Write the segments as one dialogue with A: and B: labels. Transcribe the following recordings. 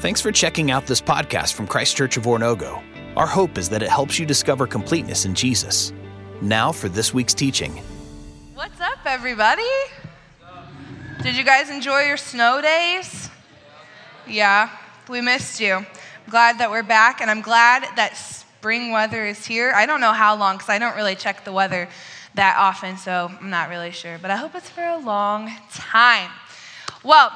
A: Thanks for checking out this podcast from Christ Church of Oronogo. Our hope is that it helps you discover completeness in Jesus. Now for this week's teaching.
B: What's up, everybody? Did you guys enjoy your snow days? Yeah, we missed you. I'm glad that we're back, and I'm glad that spring weather is here. I don't know how long because I don't really check the weather that often, so I'm not really sure, but I hope it's for a long time. Well,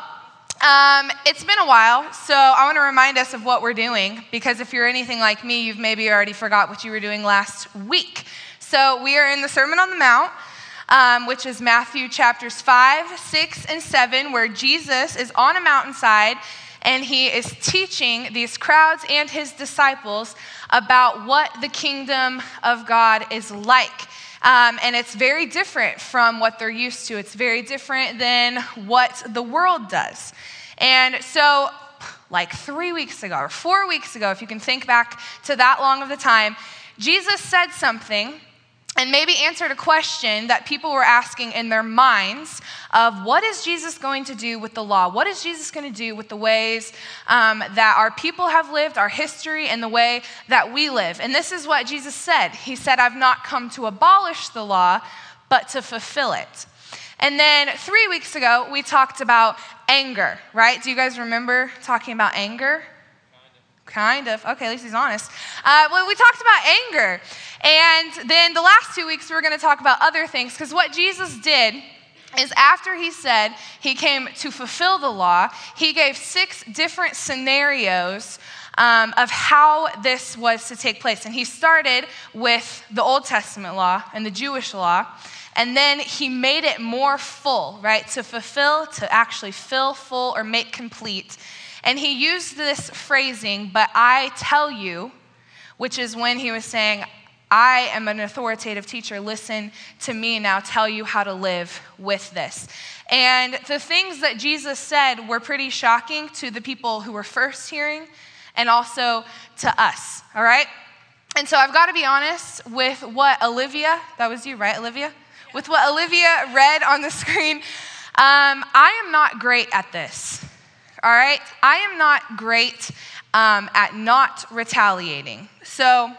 B: um, it's been a while, so I want to remind us of what we're doing because if you're anything like me, you've maybe already forgot what you were doing last week. So we are in the Sermon on the Mount, um, which is Matthew chapters 5, 6, and 7, where Jesus is on a mountainside and he is teaching these crowds and his disciples about what the kingdom of God is like. Um, and it's very different from what they're used to. It's very different than what the world does. And so, like three weeks ago or four weeks ago, if you can think back to that long of the time, Jesus said something and maybe answered a question that people were asking in their minds of what is Jesus going to do with the law? What is Jesus going to do with the ways um, that our people have lived, our history, and the way that we live? And this is what Jesus said He said, I've not come to abolish the law, but to fulfill it. And then three weeks ago, we talked about anger, right? Do you guys remember talking about anger? Kind of. Okay, at least he's honest. Uh, well, we talked about anger. And then the last two weeks, we're going to talk about other things because what Jesus did is after he said he came to fulfill the law, he gave six different scenarios um, of how this was to take place. And he started with the Old Testament law and the Jewish law. And then he made it more full, right? To fulfill, to actually fill full or make complete. And he used this phrasing, but I tell you, which is when he was saying, I am an authoritative teacher. Listen to me now, tell you how to live with this. And the things that Jesus said were pretty shocking to the people who were first hearing and also to us, all right? And so I've got to be honest with what Olivia, that was you, right, Olivia? With what Olivia read on the screen. Um, I am not great at this all right? I am not great um, at not retaliating. So,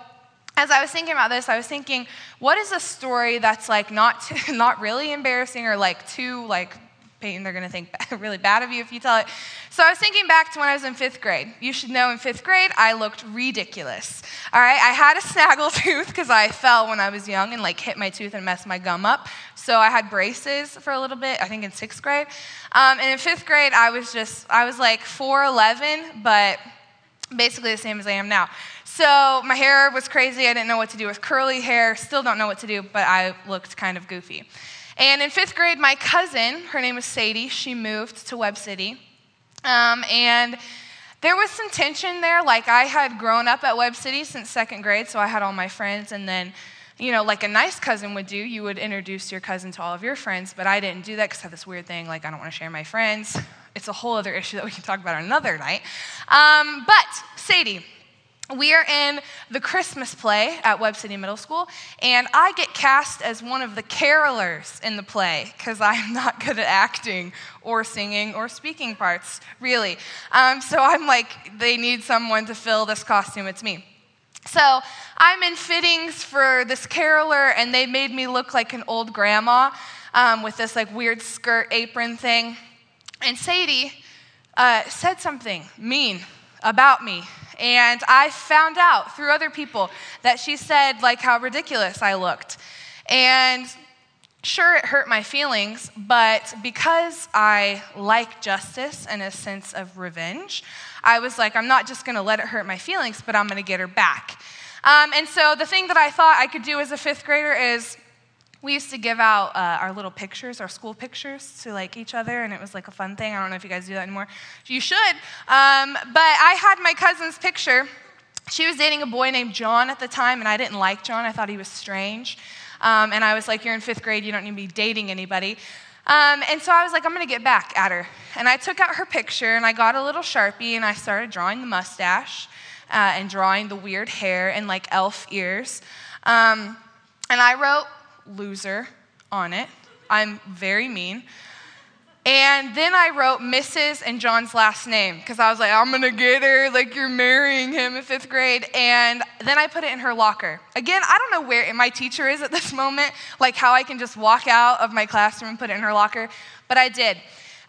B: as I was thinking about this, I was thinking, what is a story that's like not too, not really embarrassing or like too like Peyton, they're going to think really bad of you if you tell it. So I was thinking back to when I was in fifth grade. You should know in fifth grade, I looked ridiculous. All right, I had a snaggle tooth because I fell when I was young and like hit my tooth and messed my gum up. So I had braces for a little bit, I think in sixth grade. Um, and in fifth grade, I was just, I was like 4'11, but basically the same as I am now. So my hair was crazy. I didn't know what to do with curly hair. Still don't know what to do, but I looked kind of goofy. And in fifth grade, my cousin, her name was Sadie, she moved to Webb City. Um, and there was some tension there. Like, I had grown up at Webb City since second grade, so I had all my friends. And then, you know, like a nice cousin would do, you would introduce your cousin to all of your friends. But I didn't do that because I have this weird thing like, I don't want to share my friends. It's a whole other issue that we can talk about another night. Um, but Sadie, we are in the Christmas play at Webb City Middle School, and I get cast as one of the carolers in the play because I'm not good at acting or singing or speaking parts, really. Um, so I'm like, they need someone to fill this costume, it's me. So I'm in fittings for this caroler, and they made me look like an old grandma um, with this like weird skirt apron thing. And Sadie uh, said something mean about me and I found out through other people that she said, like, how ridiculous I looked. And sure, it hurt my feelings, but because I like justice and a sense of revenge, I was like, I'm not just gonna let it hurt my feelings, but I'm gonna get her back. Um, and so the thing that I thought I could do as a fifth grader is we used to give out uh, our little pictures, our school pictures, to like each other, and it was like a fun thing. I don't know if you guys do that anymore. You should. Um, but I had my cousin's picture. She was dating a boy named John at the time, and I didn't like John. I thought he was strange. Um, and I was like, You're in fifth grade, you don't need to be dating anybody. Um, and so I was like, I'm gonna get back at her. And I took out her picture and I got a little sharpie and I started drawing the mustache uh, and drawing the weird hair and like elf ears. Um, and I wrote loser on it. I'm very mean. And then I wrote Mrs. and John's last name because I was like, I'm gonna get her, like you're marrying him in fifth grade. And then I put it in her locker. Again, I don't know where my teacher is at this moment, like how I can just walk out of my classroom and put it in her locker, but I did.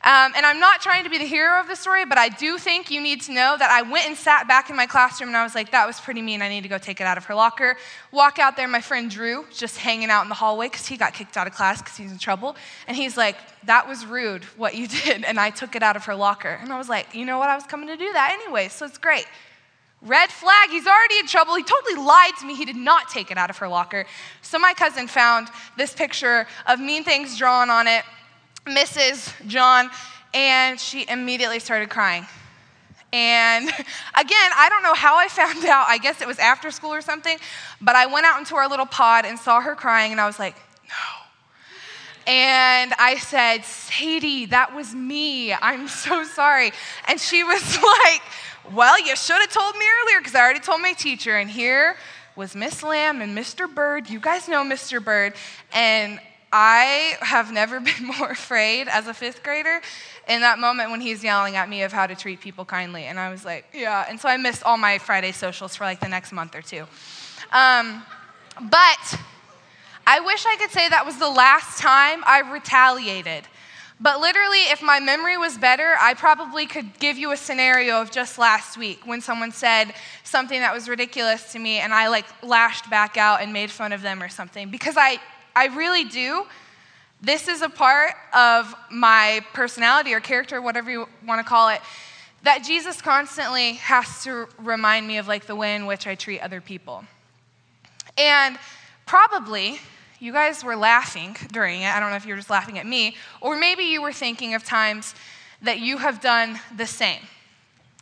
B: Um, and I'm not trying to be the hero of the story, but I do think you need to know that I went and sat back in my classroom and I was like, that was pretty mean. I need to go take it out of her locker. Walk out there, my friend Drew, just hanging out in the hallway because he got kicked out of class because he's in trouble. And he's like, that was rude what you did. And I took it out of her locker. And I was like, you know what? I was coming to do that anyway, so it's great. Red flag, he's already in trouble. He totally lied to me. He did not take it out of her locker. So my cousin found this picture of mean things drawn on it. Mrs. John and she immediately started crying. And again, I don't know how I found out. I guess it was after school or something. But I went out into our little pod and saw her crying, and I was like, no. And I said, Sadie, that was me. I'm so sorry. And she was like, well, you should have told me earlier because I already told my teacher. And here was Miss Lamb and Mr. Bird. You guys know Mr. Bird. And I have never been more afraid as a fifth grader in that moment when he's yelling at me of how to treat people kindly. And I was like, yeah. And so I missed all my Friday socials for like the next month or two. Um, but I wish I could say that was the last time I retaliated. But literally, if my memory was better, I probably could give you a scenario of just last week when someone said something that was ridiculous to me and I like lashed back out and made fun of them or something. Because I, I really do this is a part of my personality or character, whatever you want to call it, that Jesus constantly has to remind me of like the way in which I treat other people. And probably you guys were laughing during it. I don't know if you were just laughing at me, or maybe you were thinking of times that you have done the same.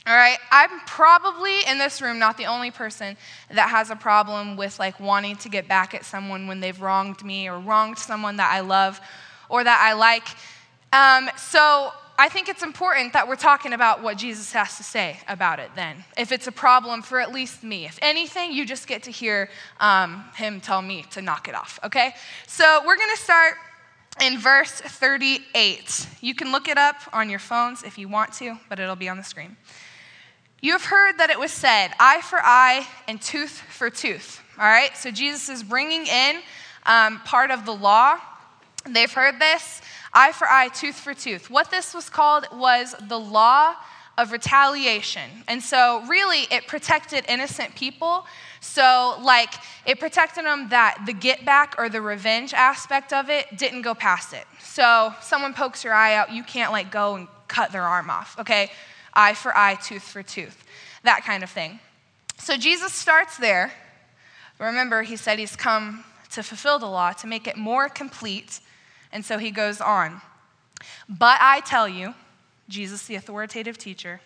B: All right, I'm probably in this room not the only person that has a problem with like wanting to get back at someone when they've wronged me or wronged someone that I love or that I like. Um, so I think it's important that we're talking about what Jesus has to say about it then. If it's a problem for at least me. If anything, you just get to hear um, him tell me to knock it off, okay? So we're gonna start in verse 38. You can look it up on your phones if you want to, but it'll be on the screen. You have heard that it was said, eye for eye and tooth for tooth. All right? So Jesus is bringing in um, part of the law. They've heard this eye for eye, tooth for tooth. What this was called was the law of retaliation. And so, really, it protected innocent people. So, like, it protected them that the get back or the revenge aspect of it didn't go past it. So, someone pokes your eye out, you can't, like, go and cut their arm off, okay? Eye for eye, tooth for tooth, that kind of thing. So Jesus starts there. Remember, he said he's come to fulfill the law, to make it more complete. And so he goes on. But I tell you, Jesus, the authoritative teacher,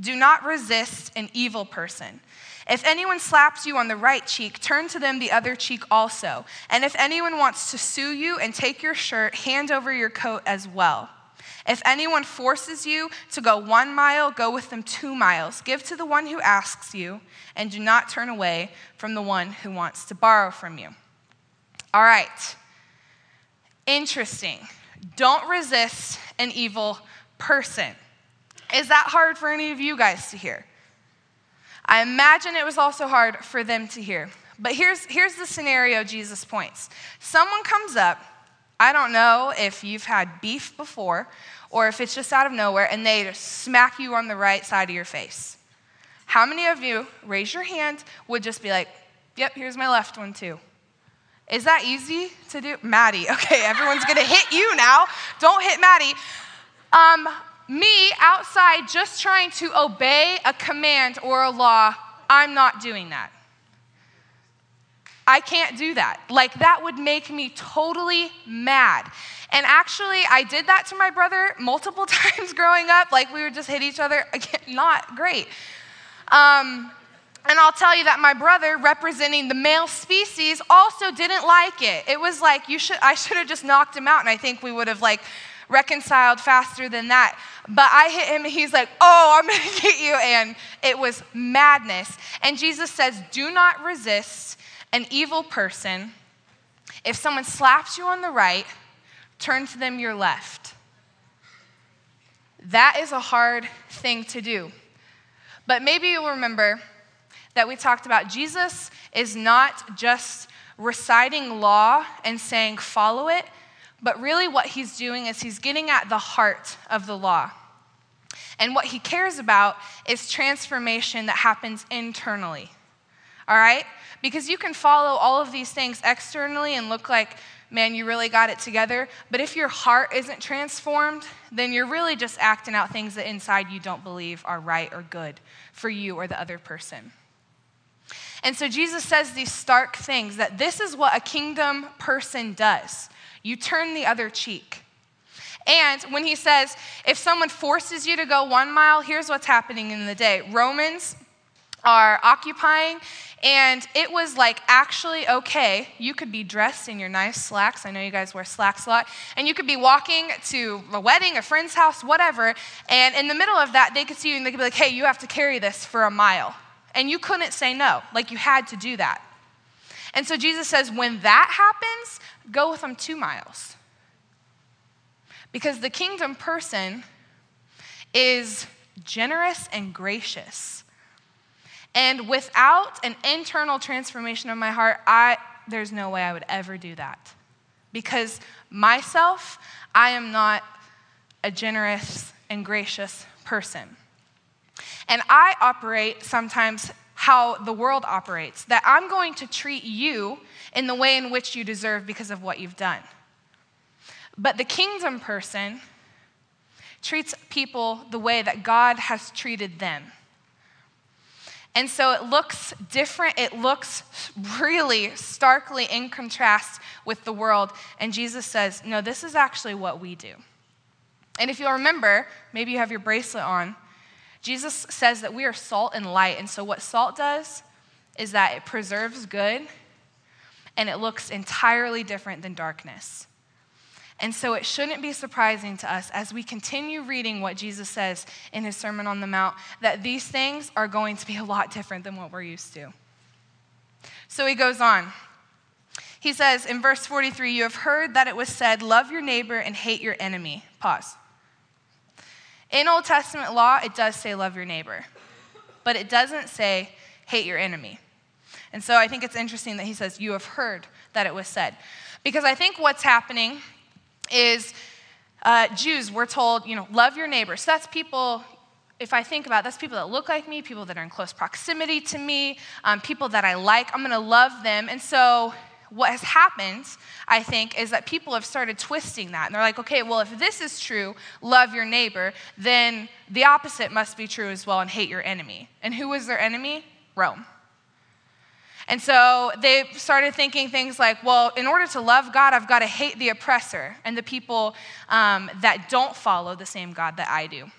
B: do not resist an evil person. If anyone slaps you on the right cheek, turn to them the other cheek also. And if anyone wants to sue you and take your shirt, hand over your coat as well. If anyone forces you to go one mile, go with them two miles. Give to the one who asks you, and do not turn away from the one who wants to borrow from you. All right. Interesting. Don't resist an evil person. Is that hard for any of you guys to hear? I imagine it was also hard for them to hear. But here's, here's the scenario Jesus points someone comes up. I don't know if you've had beef before or if it's just out of nowhere and they smack you on the right side of your face. How many of you, raise your hand, would just be like, yep, here's my left one too? Is that easy to do? Maddie, okay, everyone's gonna hit you now. Don't hit Maddie. Um, me outside just trying to obey a command or a law, I'm not doing that. I can't do that. Like, that would make me totally mad. And actually, I did that to my brother multiple times growing up. Like, we would just hit each other. Again, not great. Um, and I'll tell you that my brother, representing the male species, also didn't like it. It was like, you should, I should have just knocked him out, and I think we would have, like, reconciled faster than that. But I hit him, and he's like, Oh, I'm gonna get you. And it was madness. And Jesus says, Do not resist an evil person. If someone slaps you on the right, turn to them your left. That is a hard thing to do. But maybe you'll remember that we talked about Jesus is not just reciting law and saying, follow it, but really what he's doing is he's getting at the heart of the law. And what he cares about is transformation that happens internally. All right? Because you can follow all of these things externally and look like, man, you really got it together. But if your heart isn't transformed, then you're really just acting out things that inside you don't believe are right or good for you or the other person. And so Jesus says these stark things that this is what a kingdom person does you turn the other cheek. And when he says, if someone forces you to go one mile, here's what's happening in the day Romans are occupying, and it was like actually okay. You could be dressed in your nice slacks. I know you guys wear slacks a lot. And you could be walking to a wedding, a friend's house, whatever. And in the middle of that, they could see you and they could be like, hey, you have to carry this for a mile. And you couldn't say no. Like you had to do that. And so Jesus says, when that happens, go with them two miles. Because the kingdom person is generous and gracious. And without an internal transformation of my heart, I, there's no way I would ever do that. Because myself, I am not a generous and gracious person. And I operate sometimes how the world operates that I'm going to treat you in the way in which you deserve because of what you've done. But the kingdom person treats people the way that God has treated them. And so it looks different. It looks really starkly in contrast with the world. And Jesus says, No, this is actually what we do. And if you'll remember, maybe you have your bracelet on, Jesus says that we are salt and light. And so, what salt does is that it preserves good and it looks entirely different than darkness. And so, it shouldn't be surprising to us as we continue reading what Jesus says in his Sermon on the Mount that these things are going to be a lot different than what we're used to. So, he goes on. He says in verse 43, You have heard that it was said, Love your neighbor and hate your enemy. Pause. In Old Testament law, it does say love your neighbor, but it doesn't say hate your enemy. And so I think it's interesting that he says, You have heard that it was said. Because I think what's happening is uh, Jews, we're told, you know, love your neighbor. So that's people, if I think about it, that's people that look like me, people that are in close proximity to me, um, people that I like. I'm going to love them. And so what has happened, I think, is that people have started twisting that. And they're like, okay, well, if this is true, love your neighbor, then the opposite must be true as well and hate your enemy. And who was their enemy? Rome. And so they started thinking things like, well, in order to love God, I've got to hate the oppressor and the people um, that don't follow the same God that I do.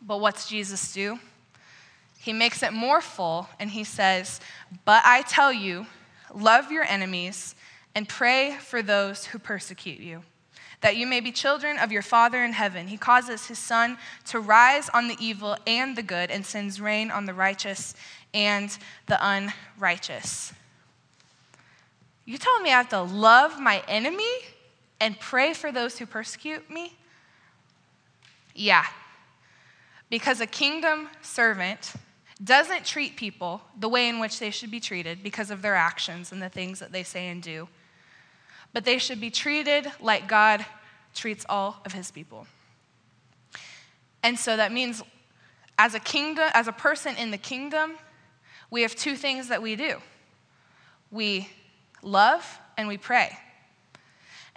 B: But what's Jesus do? He makes it more full and he says, But I tell you, love your enemies, and pray for those who persecute you, that you may be children of your Father in heaven. He causes his sun to rise on the evil and the good, and sends rain on the righteous and the unrighteous. You telling me I have to love my enemy and pray for those who persecute me? Yeah. Because a kingdom servant doesn't treat people the way in which they should be treated because of their actions and the things that they say and do, but they should be treated like God treats all of his people. And so that means as a kingdom, as a person in the kingdom, we have two things that we do. We love and we pray.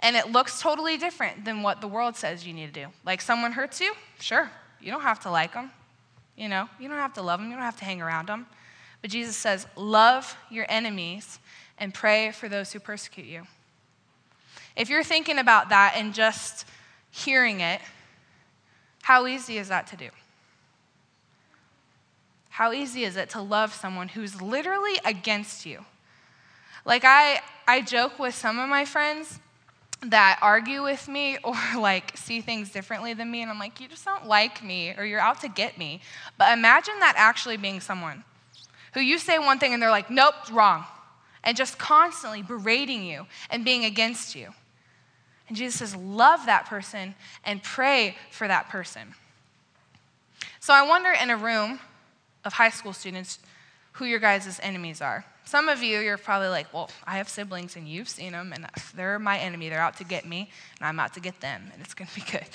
B: And it looks totally different than what the world says you need to do. Like someone hurts you? Sure. You don't have to like them. You know, you don't have to love them, you don't have to hang around them. But Jesus says, love your enemies and pray for those who persecute you. If you're thinking about that and just hearing it, how easy is that to do? How easy is it to love someone who's literally against you? Like, I, I joke with some of my friends that argue with me or like see things differently than me and I'm like, you just don't like me or you're out to get me. But imagine that actually being someone who you say one thing and they're like, nope, wrong. And just constantly berating you and being against you. And Jesus says, love that person and pray for that person. So I wonder in a room of high school students who your guys' enemies are. Some of you, you're probably like, well, I have siblings and you've seen them, and they're my enemy. They're out to get me, and I'm out to get them, and it's going to be good.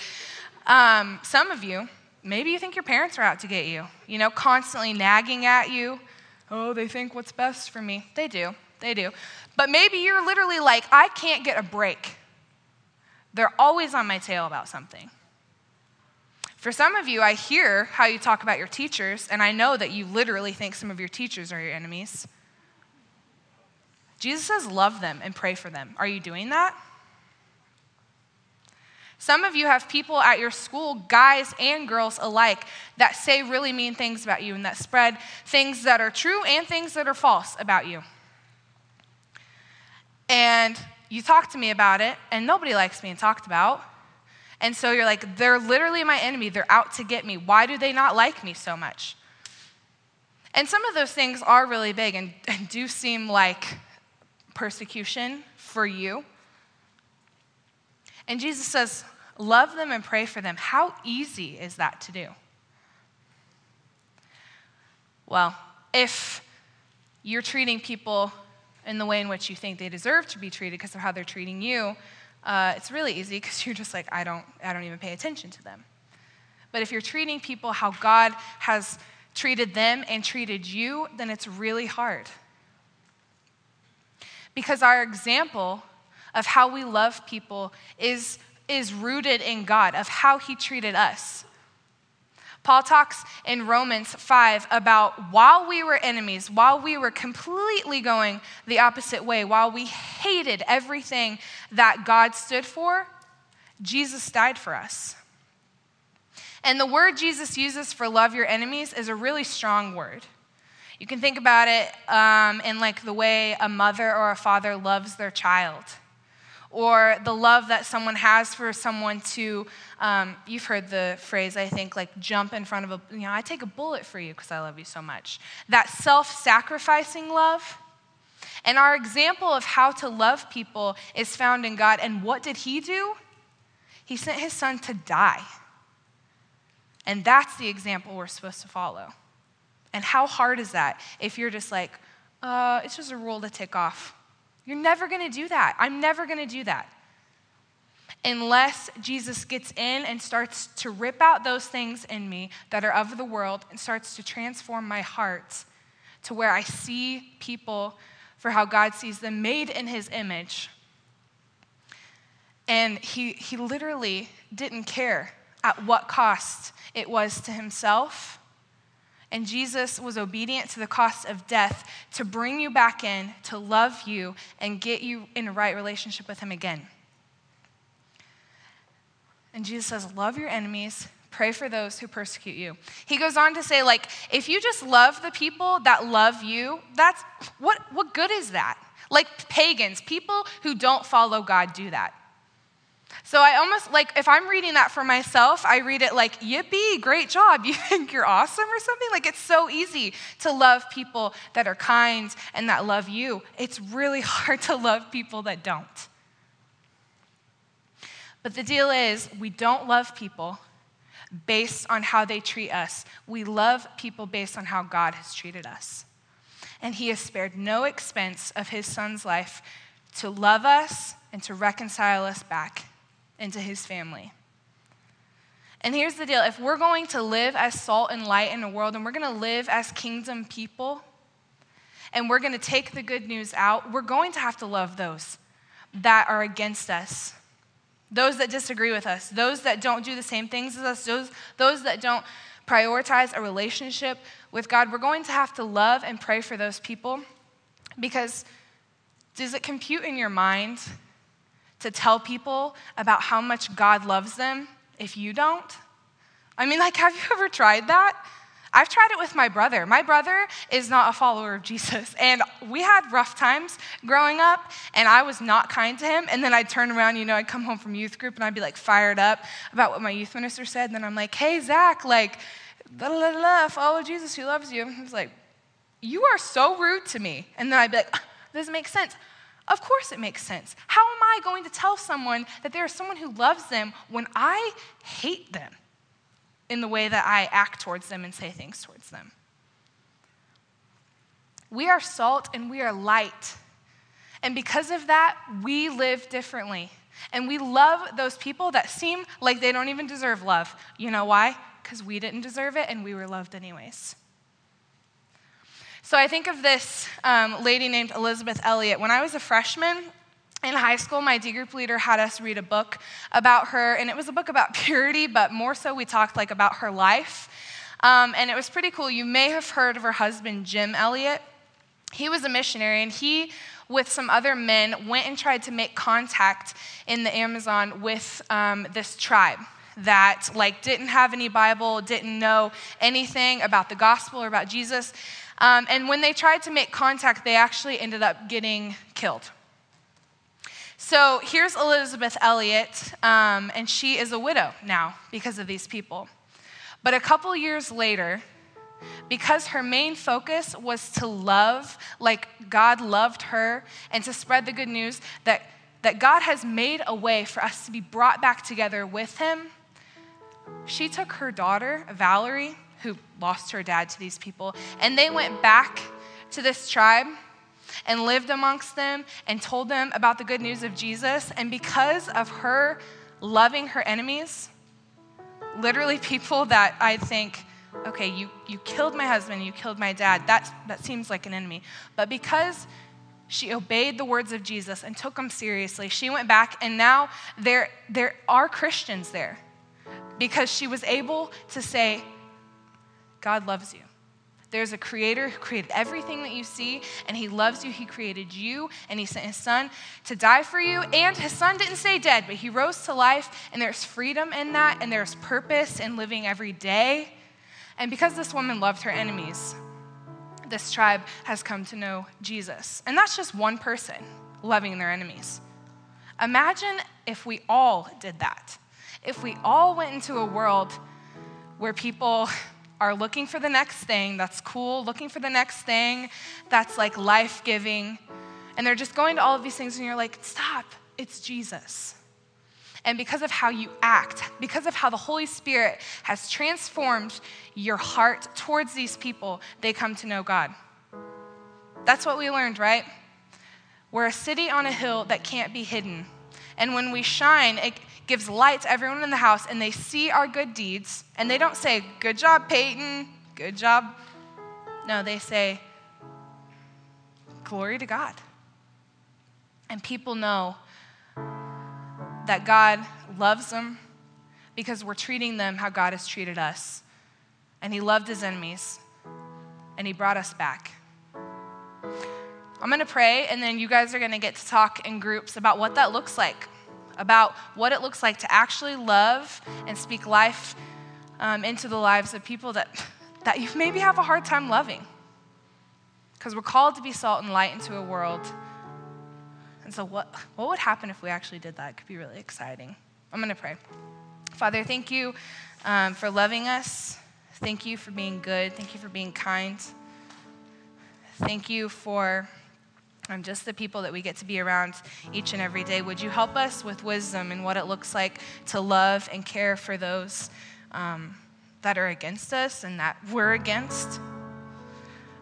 B: Um, some of you, maybe you think your parents are out to get you, you know, constantly nagging at you. Oh, they think what's best for me. They do, they do. But maybe you're literally like, I can't get a break. They're always on my tail about something. For some of you, I hear how you talk about your teachers, and I know that you literally think some of your teachers are your enemies. Jesus says, love them and pray for them. Are you doing that? Some of you have people at your school, guys and girls alike, that say really mean things about you and that spread things that are true and things that are false about you. And you talk to me about it, and nobody likes being talked about. And so you're like, they're literally my enemy. They're out to get me. Why do they not like me so much? And some of those things are really big and, and do seem like persecution for you. And Jesus says, love them and pray for them. How easy is that to do? Well, if you're treating people in the way in which you think they deserve to be treated because of how they're treating you, uh, it's really easy because you're just like, I don't, I don't even pay attention to them. But if you're treating people how God has treated them and treated you, then it's really hard. Because our example of how we love people is, is rooted in God, of how He treated us. Paul talks in Romans 5 about while we were enemies, while we were completely going the opposite way, while we hated everything that God stood for, Jesus died for us. And the word Jesus uses for love your enemies is a really strong word. You can think about it um, in like the way a mother or a father loves their child or the love that someone has for someone to, um, you've heard the phrase, I think, like jump in front of a, you know, I take a bullet for you because I love you so much. That self sacrificing love. And our example of how to love people is found in God. And what did He do? He sent His Son to die. And that's the example we're supposed to follow. And how hard is that if you're just like, uh, it's just a rule to tick off? You're never going to do that. I'm never going to do that. Unless Jesus gets in and starts to rip out those things in me that are of the world and starts to transform my heart to where I see people for how God sees them made in his image. And he, he literally didn't care at what cost it was to himself and Jesus was obedient to the cost of death to bring you back in, to love you, and get you in a right relationship with Him again. And Jesus says, Love your enemies, pray for those who persecute you. He goes on to say, like, if you just love the people that love you, that's what, what good is that? Like pagans, people who don't follow God do that. So I almost like, if I'm reading that for myself, I read it like, yippee, great job. You think you're awesome or something? Like, it's so easy to love people that are kind and that love you. It's really hard to love people that don't. But the deal is, we don't love people based on how they treat us. We love people based on how God has treated us. And He has spared no expense of His Son's life to love us and to reconcile us back into his family. And here's the deal if we're going to live as salt and light in the world, and we're going to live as kingdom people, and we're going to take the good news out, we're going to have to love those that are against us, those that disagree with us, those that don't do the same things as us, those, those that don't prioritize a relationship with God. We're going to have to love and pray for those people because does it compute in your mind to tell people about how much God loves them if you don't? I mean, like, have you ever tried that? I've tried it with my brother. My brother is not a follower of Jesus. And we had rough times growing up, and I was not kind to him. And then I'd turn around, you know, I'd come home from youth group and I'd be like fired up about what my youth minister said. And then I'm like, hey, Zach, like, blah, blah, blah, follow Jesus, he loves you. He's like, you are so rude to me. And then I'd be like, this makes sense. Of course, it makes sense. How am I going to tell someone that there is someone who loves them when I hate them? in the way that I act towards them and say things towards them. We are salt and we are light. And because of that, we live differently. And we love those people that seem like they don't even deserve love. You know why? Because we didn't deserve it and we were loved anyways. So I think of this um, lady named Elisabeth Elliot. When I was a freshman, in high school, my D group leader had us read a book about her, and it was a book about purity, but more so we talked like about her life. Um, and it was pretty cool. You may have heard of her husband, Jim Elliot. He was a missionary, and he, with some other men, went and tried to make contact in the Amazon with um, this tribe that like didn't have any Bible, didn't know anything about the gospel or about Jesus. Um, and when they tried to make contact, they actually ended up getting killed. So here's Elisabeth Elliot, um, and she is a widow now because of these people. But a couple years later, because her main focus was to love like God loved her and to spread the good news that, that God has made a way for us to be brought back together with Him, she took her daughter, Valerie, who lost her dad to these people, and they went back to this tribe and lived amongst them and told them about the good news of Jesus. And because of her loving her enemies, literally people that I think, okay, you, you killed my husband, you killed my dad, that, that seems like an enemy. But because she obeyed the words of Jesus and took them seriously, she went back, and now there, there are Christians there because she was able to say, God loves you. There's a creator who created everything that you see, and he loves you. He created you, and he sent his son to die for you. And his son didn't stay dead, but he rose to life, and there's freedom in that, and there's purpose in living every day. And because this woman loved her enemies, this tribe has come to know Jesus. And that's just one person loving their enemies. Imagine if we all did that. If we all went into a world where people are looking for the next thing that's cool, looking for the next thing that's like life giving, and they're just going to all of these things, and you're like, stop, it's Jesus. And because of how you act, because of how the Holy Spirit has transformed your heart towards these people, they come to know God. That's what we learned, right? We're a city on a hill that can't be hidden. And when we shine, it, gives light to everyone in the house, and they see our good deeds, and they don't say, Good job, Peyton, good job. No, they say, Glory to God. And people know that God loves them because we're treating them how God has treated us. And He loved His enemies, and He brought us back. I'm gonna pray, and then you guys are gonna get to talk in groups about what that looks like about what it looks like to actually love and speak life um, into the lives of people that, that you maybe have a hard time loving. Because we're called to be salt and light into a world. And so, what, what would happen if we actually did that? It could be really exciting. I'm going to pray. Father, thank you um, for loving us. Thank you for being good. Thank you for being kind. Thank you for and just the people that we get to be around each and every day. Would you help us with wisdom and what it looks like to love and care for those um, that are against us and that we're against?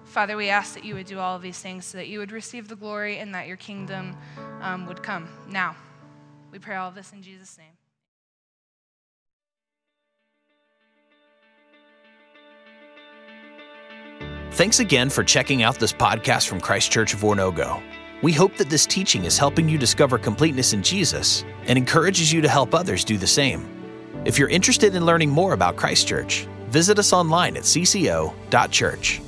B: Father, we ask that you would do all of these things so that you would receive the glory and that your kingdom um, would come. Now, we pray all of this in Jesus' name.
A: Thanks again for checking out this podcast from Christ Church of Oronogo. We hope that this teaching is helping you discover completeness in Jesus and encourages you to help others do the same. If you're interested in learning more about Christ Church, visit us online at cco.church.